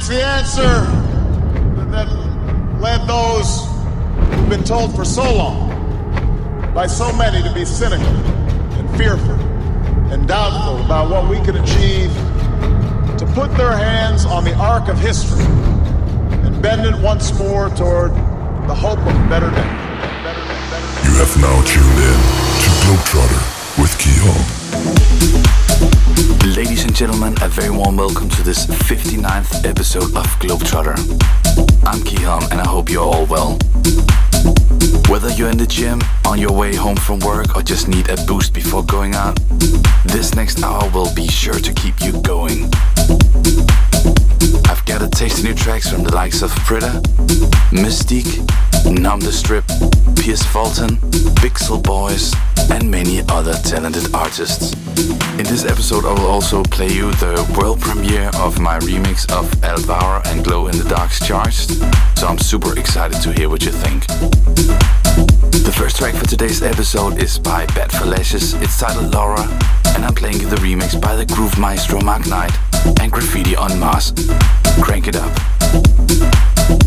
It's the answer that led those who've been told for so long by so many to be cynical and fearful and doubtful about what we can achieve to put their hands on the arc of history and bend it once more toward the hope of a better day. You have now tuned in to Globetrotter with Keyhole. Ladies and gentlemen, a very warm welcome to this 59th episode of Globetrotter. I'm Kiham and I hope you're all well. Whether you're in the gym, on your way home from work, or just need a boost before going out, this next hour will be sure to keep you going. I've gathered tasty new tracks from the likes of Pryda, Mystique, Numb the Strip, Pierce Fulton, Pixel Boys, and many other talented artists. This episode, I will also play you the world premiere of my remix of Elvara and Glow in the Dark's Charged, so I'm super excited to hear what you think. The first track for today's episode is by Bat for Lashes, it's titled Laura, and I'm playing you the remix by the Groove Maestro Mark Knight and Graffiti on Mars. Crank it up.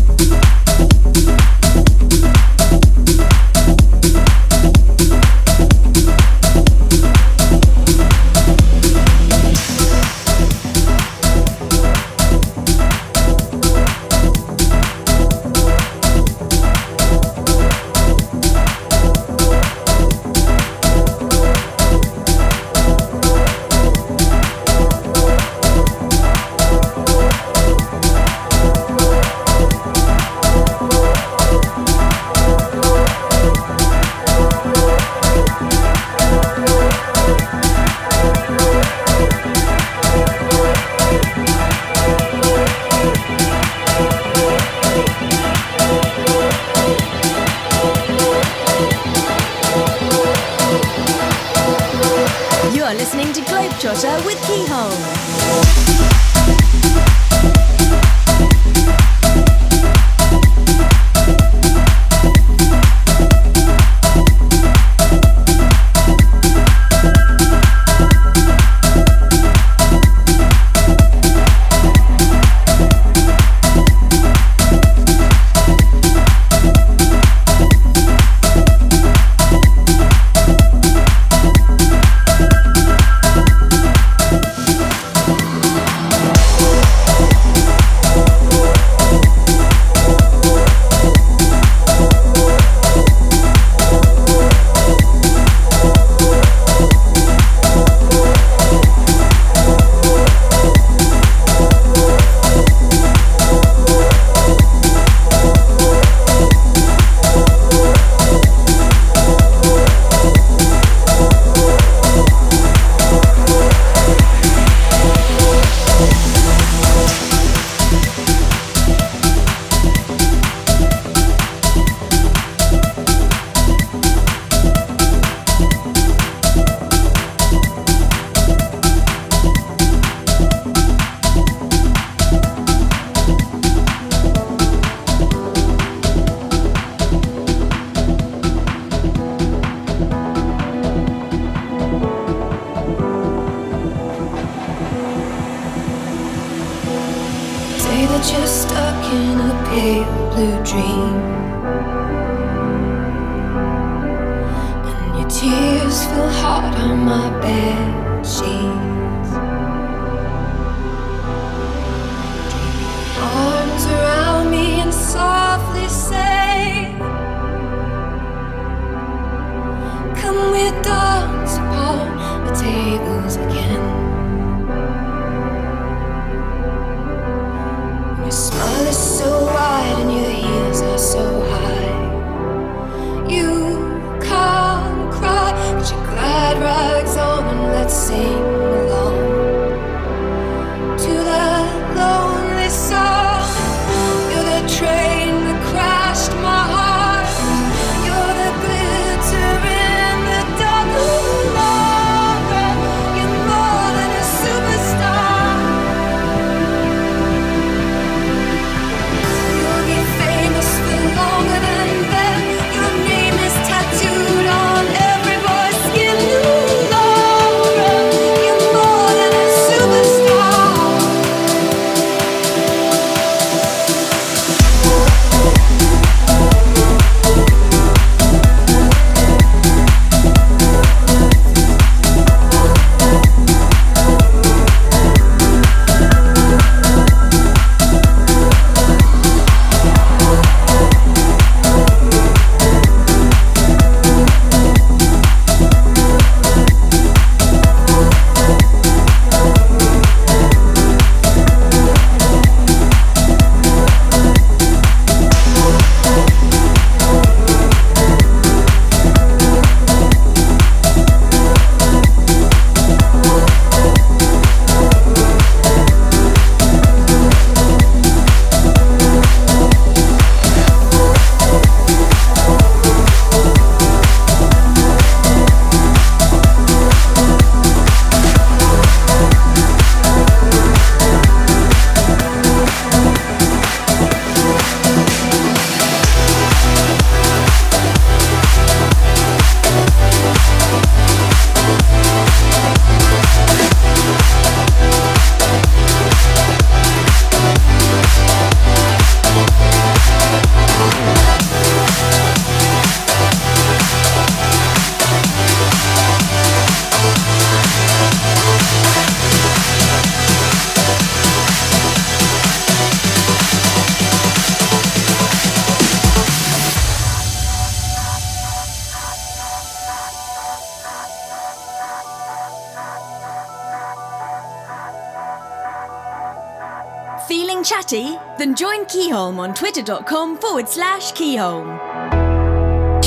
twitter.com forward slash Keyholm.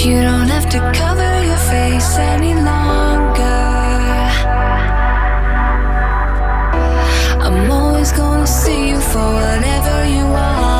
You don't have to cover your face any longer. I'm always gonna see you for whatever you are.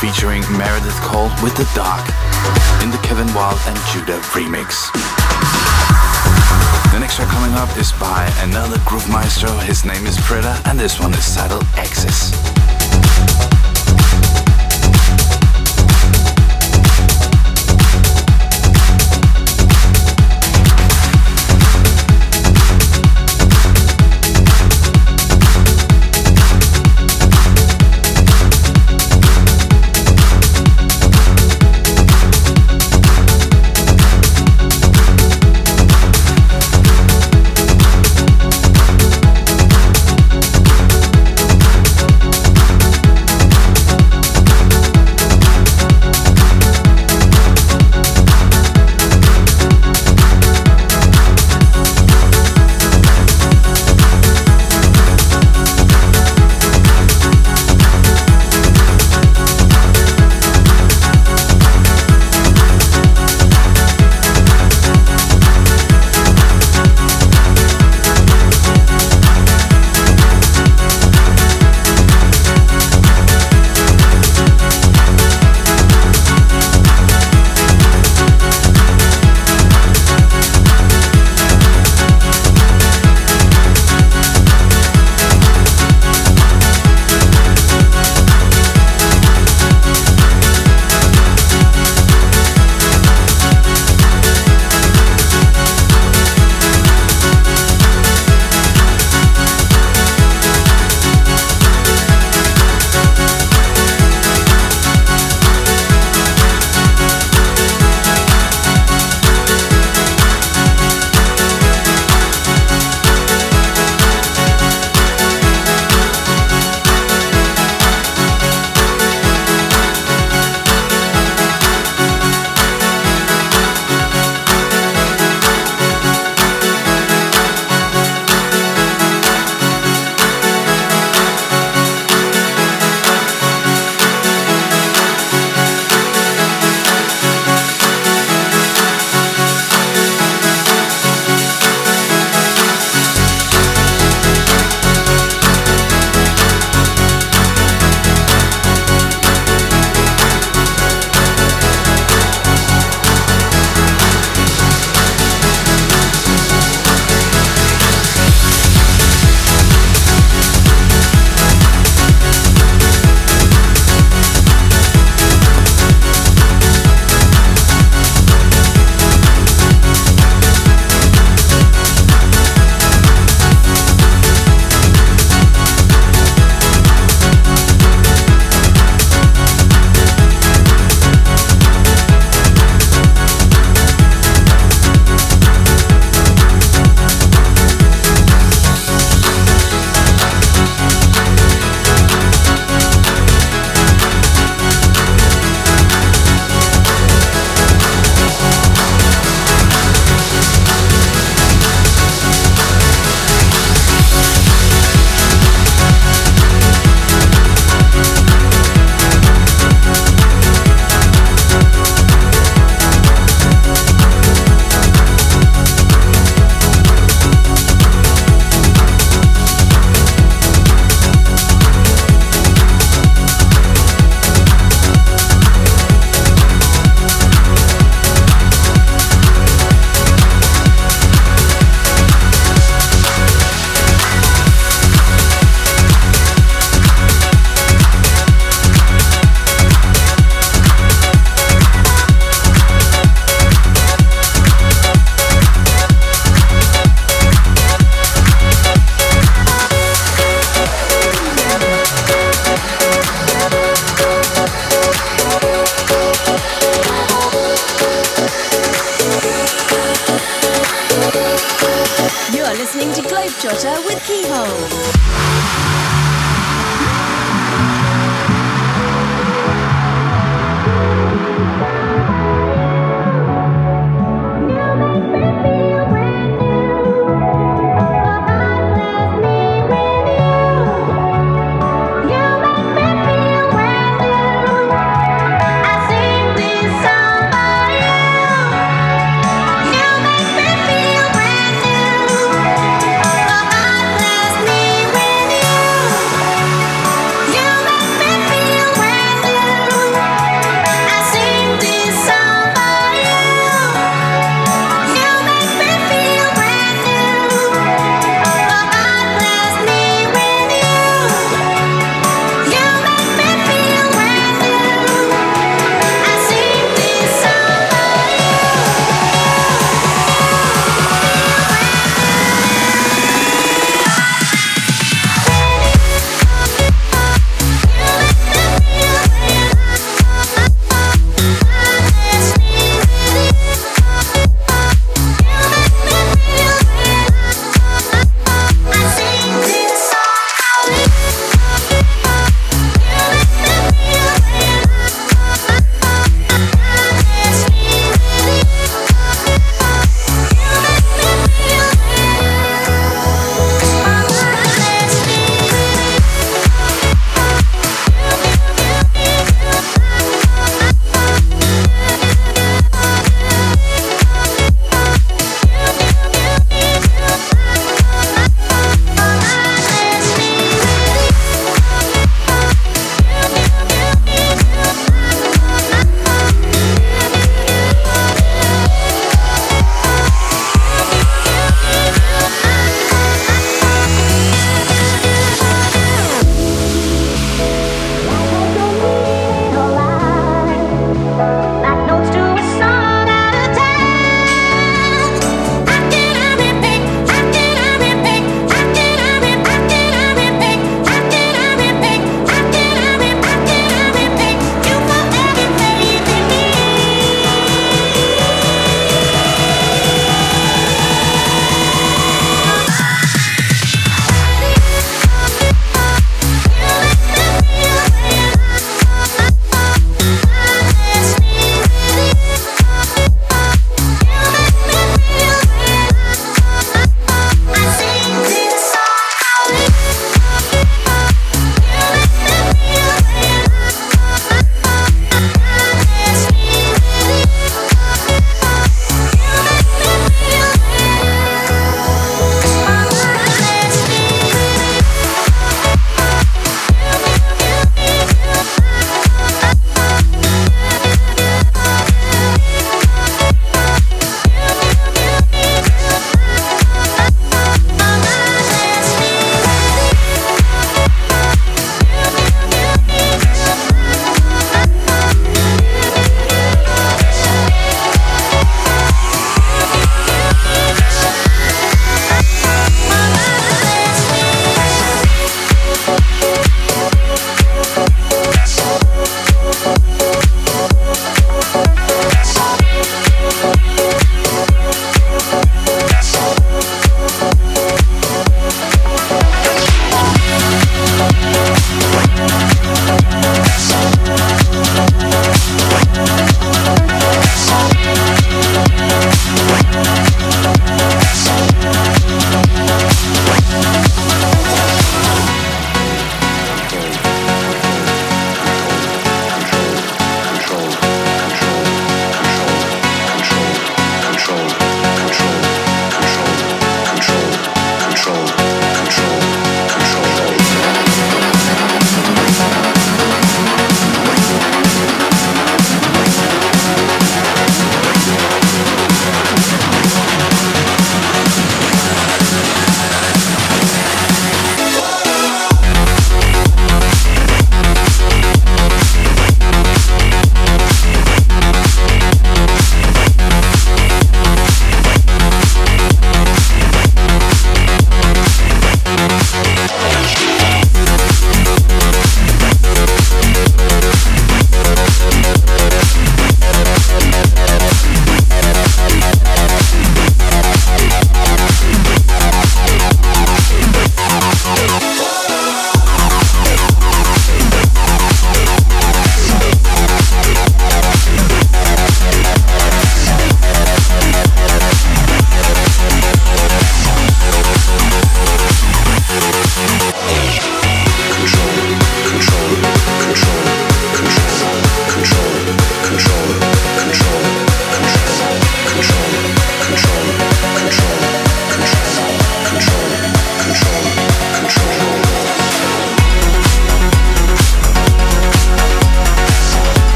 Featuring Meredith Cole with The Dark in the Kevin Wild and Judah remix. The next track coming up is by another groove maestro. His name is Pryda, and this one is titled Access.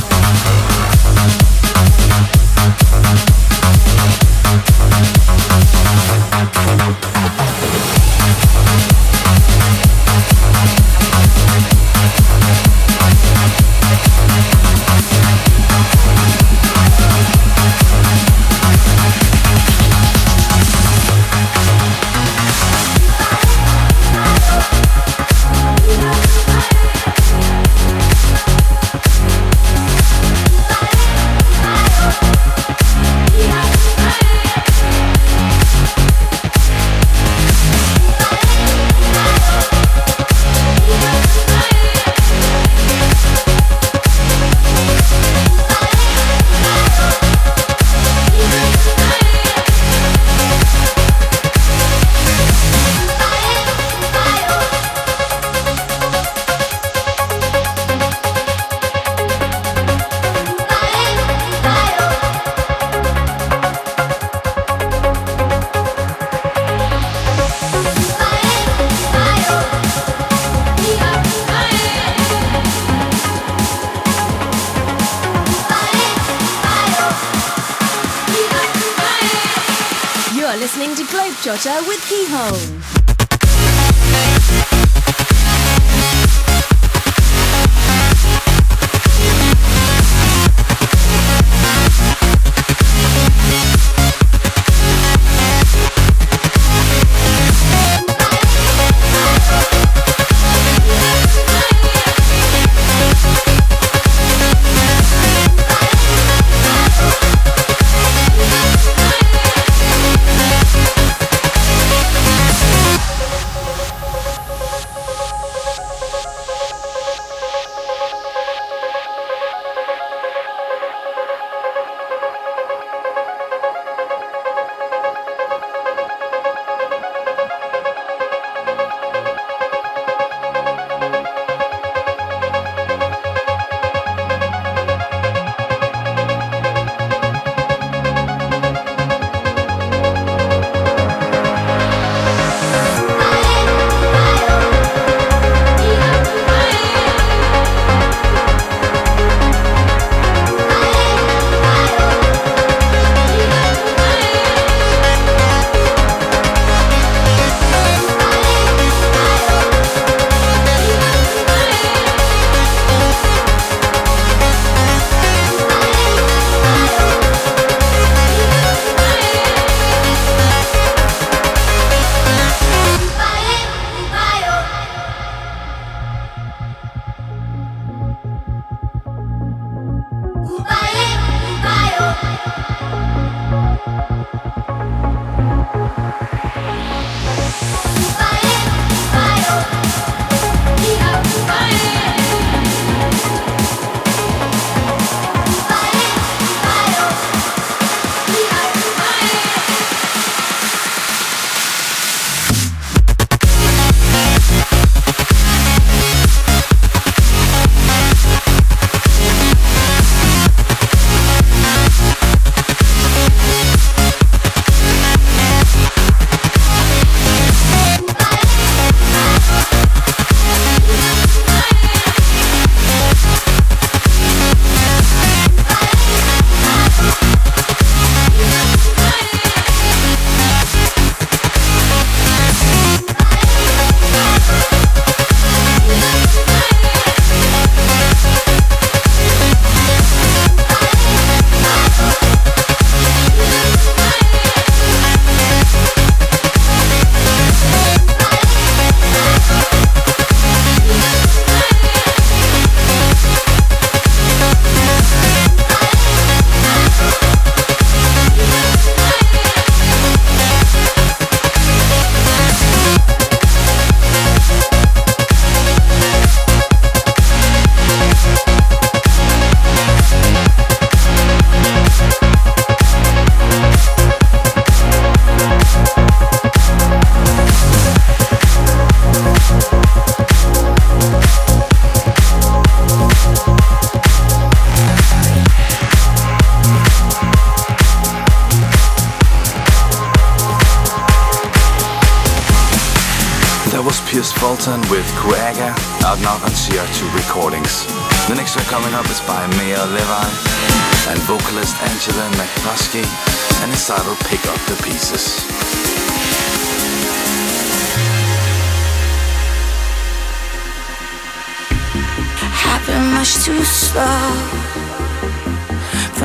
Música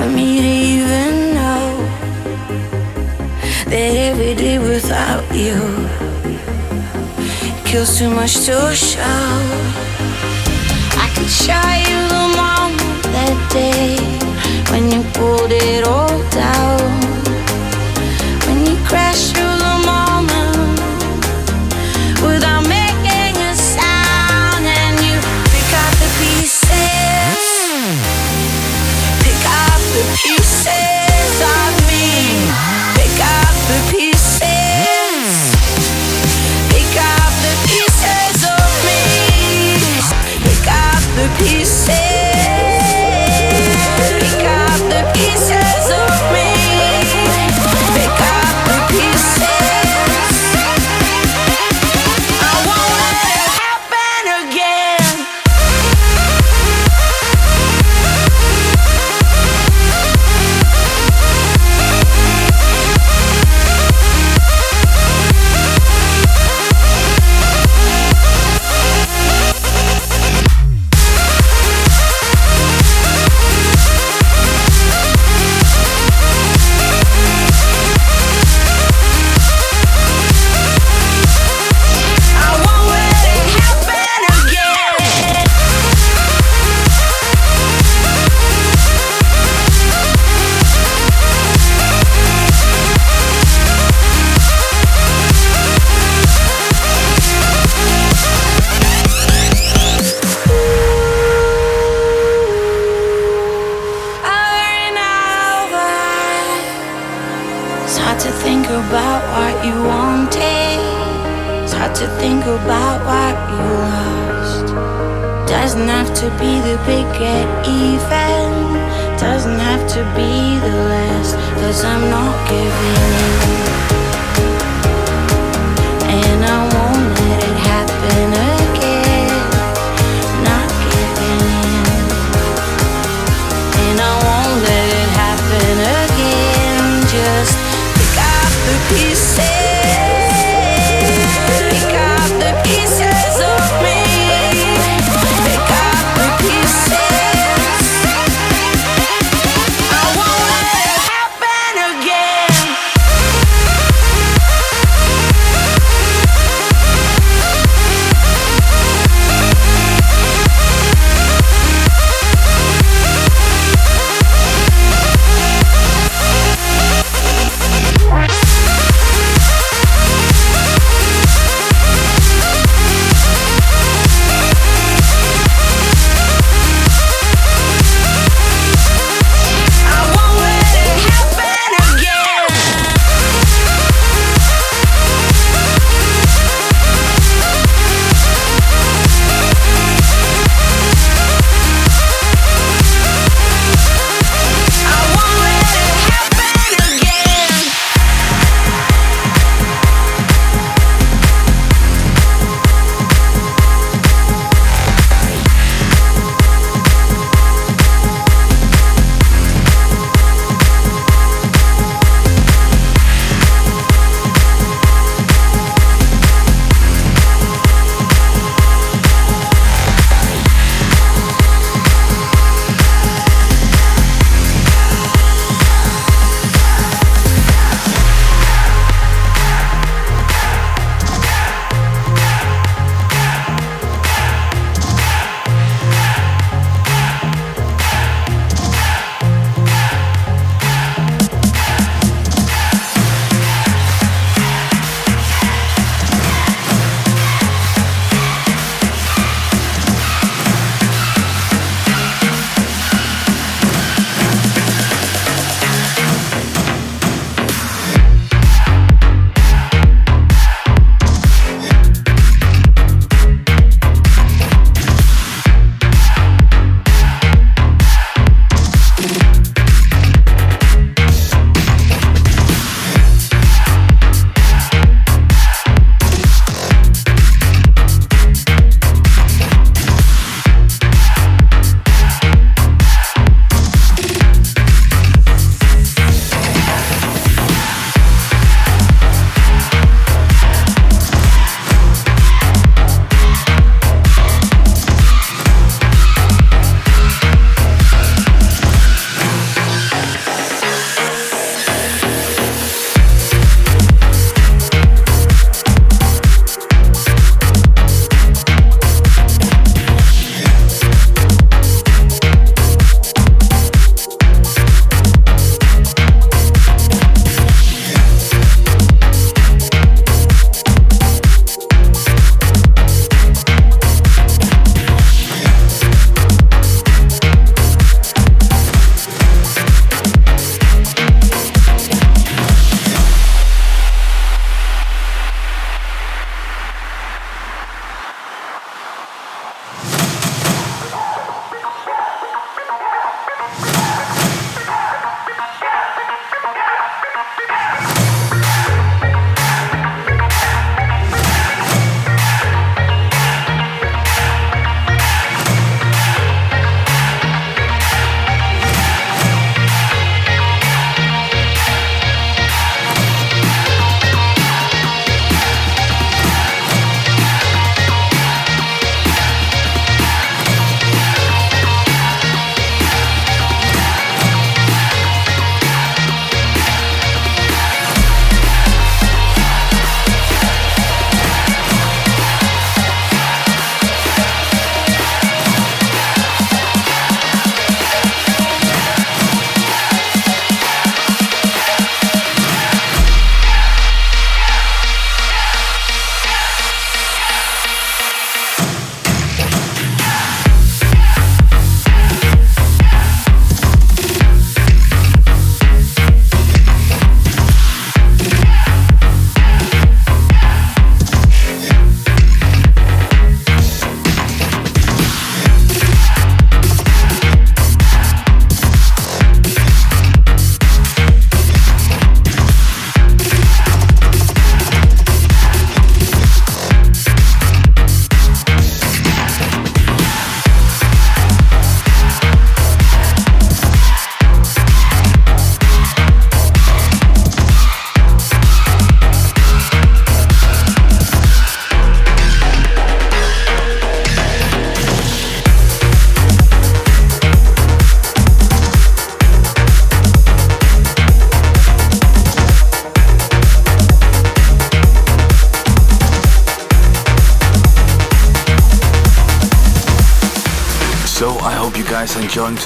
for me to even know that every day without you kills too much to show. I could show you the moment that day when you pulled it all down, when you crashed. about what you wanted. It's hard to think about what you lost. Doesn't have to be the bigger even. Doesn't have to be the last. Cause I'm not giving in.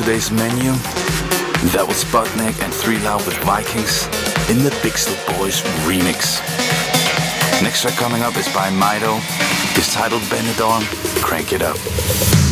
Today's menu? That was Sputnik and Three Loud with Vikings in the Pixel Boys remix. Next track coming up is by Mido. It's titled Benidorm. Crank it up.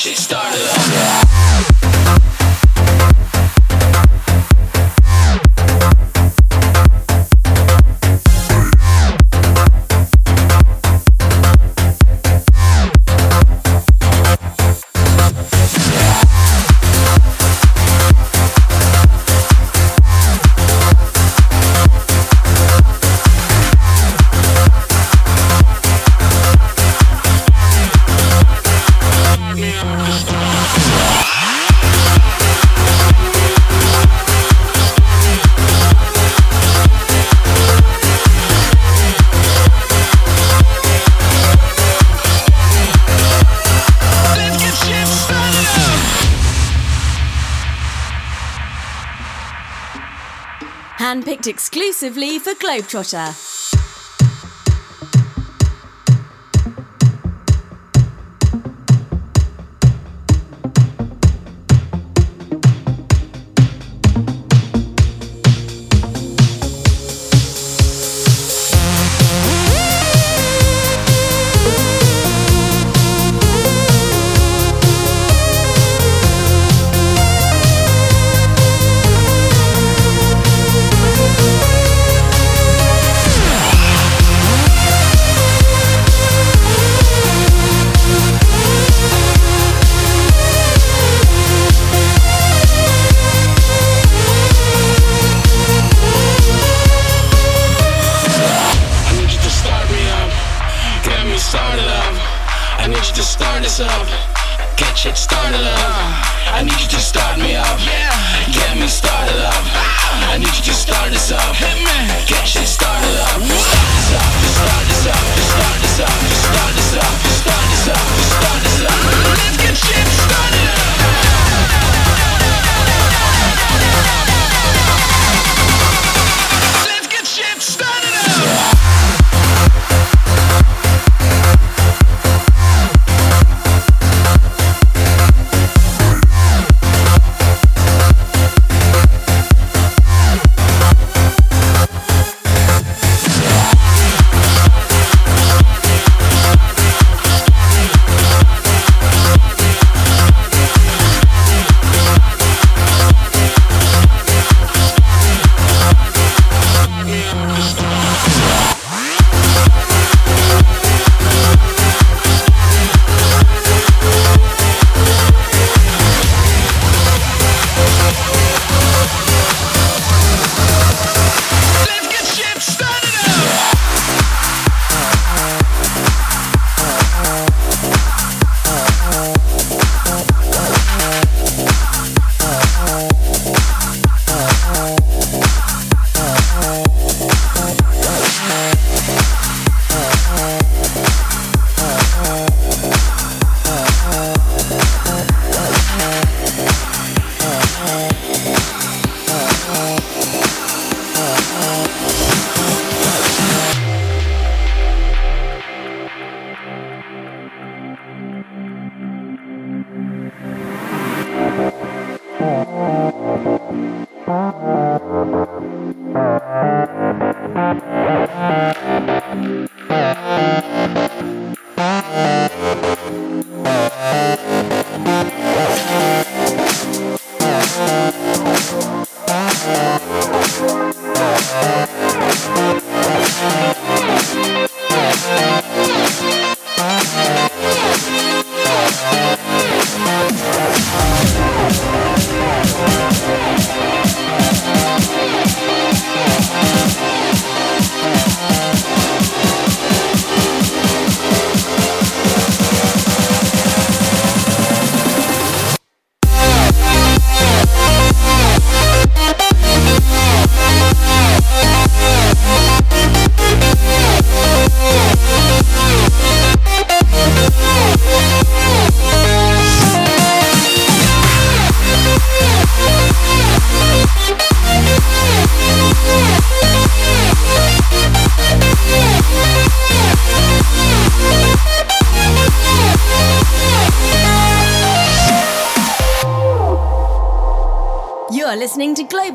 She's stop. exclusively for Globetrotter. up. Get shit started up. I need you to start me up. Yeah. Get me started up. I need you to start this up. Hit me. Get shit started up. Start this up. Start this up. Start this up. Start this up. Start this up. Start us up. Let's get shit started up.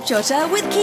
Georgia with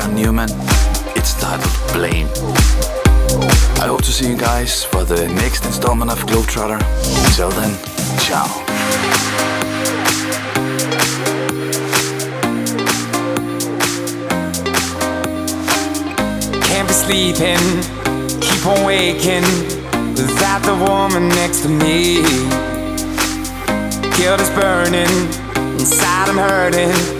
John Newman. It's titled Blame. I hope to see you guys for the next installment of Globetrotter. Until then, ciao. can't be sleeping, keep on waking without the woman next to me. Guilt is burning, inside I'm hurting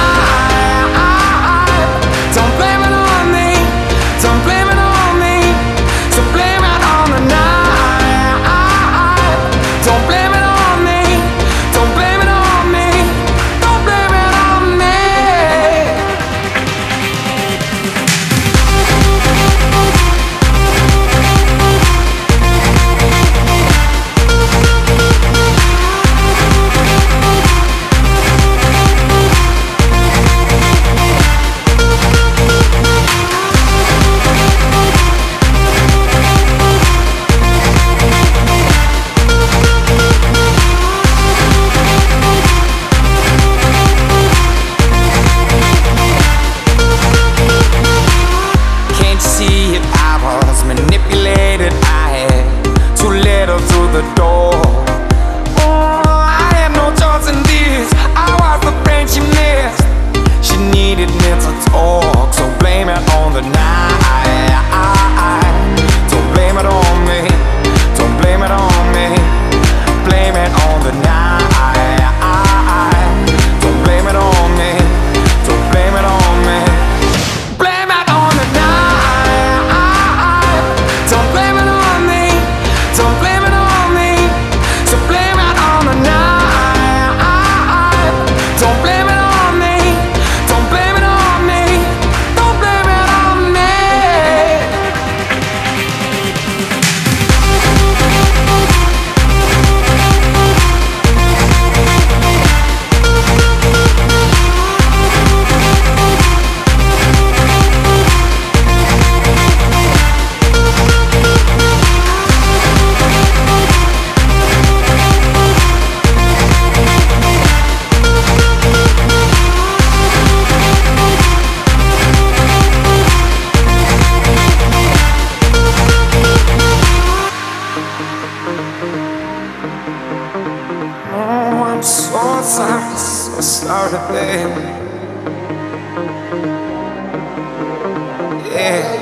Yeah.